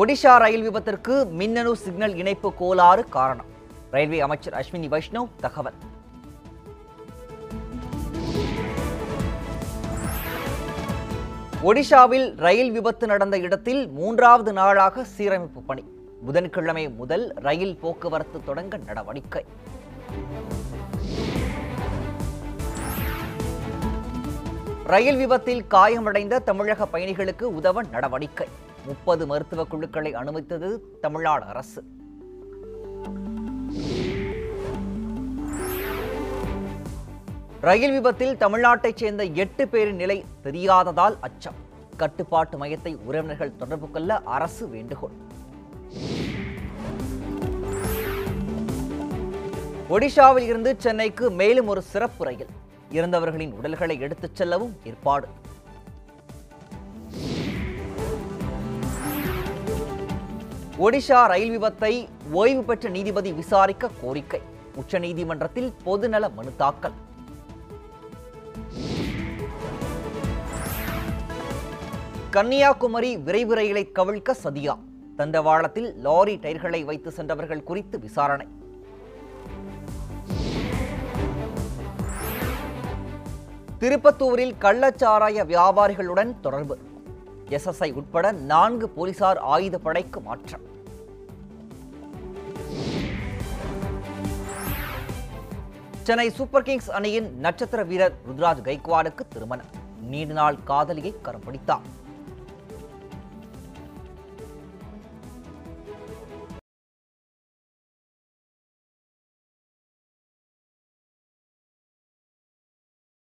ஒடிஷா ரயில் விபத்திற்கு மின்னணு சிக்னல் இணைப்பு கோளாறு காரணம். ரயில்வே அமைச்சர் அஸ்வினி வைஷ்ணவ் தகவல். ஒடிஷாவில் ரயில் விபத்து நடந்த இடத்தில் மூன்றாவது நாளாக சீரமைப்பு பணி. புதன்கிழமை முதல் ரயில் போக்குவரத்து தொடங்க நடவடிக்கை. ரயில் விபத்தில் காயமடைந்த தமிழக பயணிகளுக்கு உதவ நடவடிக்கை. முப்பது மருத்துவ குழுக்களை அனுமதித்தது தமிழ்நாடு அரசு. ரயில் விபத்தில் தமிழ்நாட்டைச் சேர்ந்த எட்டு பேரின் நிலை தெரியாததால் அச்சம். கட்டுப்பாட்டு மையத்தை உறவினர்கள் தொடர்பு கொள்ள அரசு வேண்டுகோள். ஒடிஷாவில் இருந்து சென்னைக்கு மேலும் ஒரு சிறப்பு ரயில். இறந்தவர்களின் உடல்களை எடுத்துச் செல்லவும் ஏற்பாடு. ஒடிஷா ரயில் விபத்தை ஓய்வு பெற்ற நீதிபதி விசாரிக்க கோரிக்கை. உச்சநீதிமன்றத்தில் பொதுநல மனு தாக்கல். கன்னியாகுமரி விரைவு ரயிலை கவிழ்க்க சதியா. தண்டவாளத்தில் லாரி டயர்களை வைத்து சென்றவர்கள் குறித்து விசாரணை. திருப்பத்தூரில் கள்ளச்சாராய வியாபாரிகளுடன் தொடர்பு. எஸ்எஸ்ஐ உட்பட நான்கு போலீசார் ஆயுதப்படைக்கு மாற்றம். சென்னை சூப்பர் கிங்ஸ் அணியின் நட்சத்திர வீரர் ருத்ராஜ் கைக்வாடுக்கு திருமணம். நீண்ட நாள் காதலியை கரம் பிடித்தார்.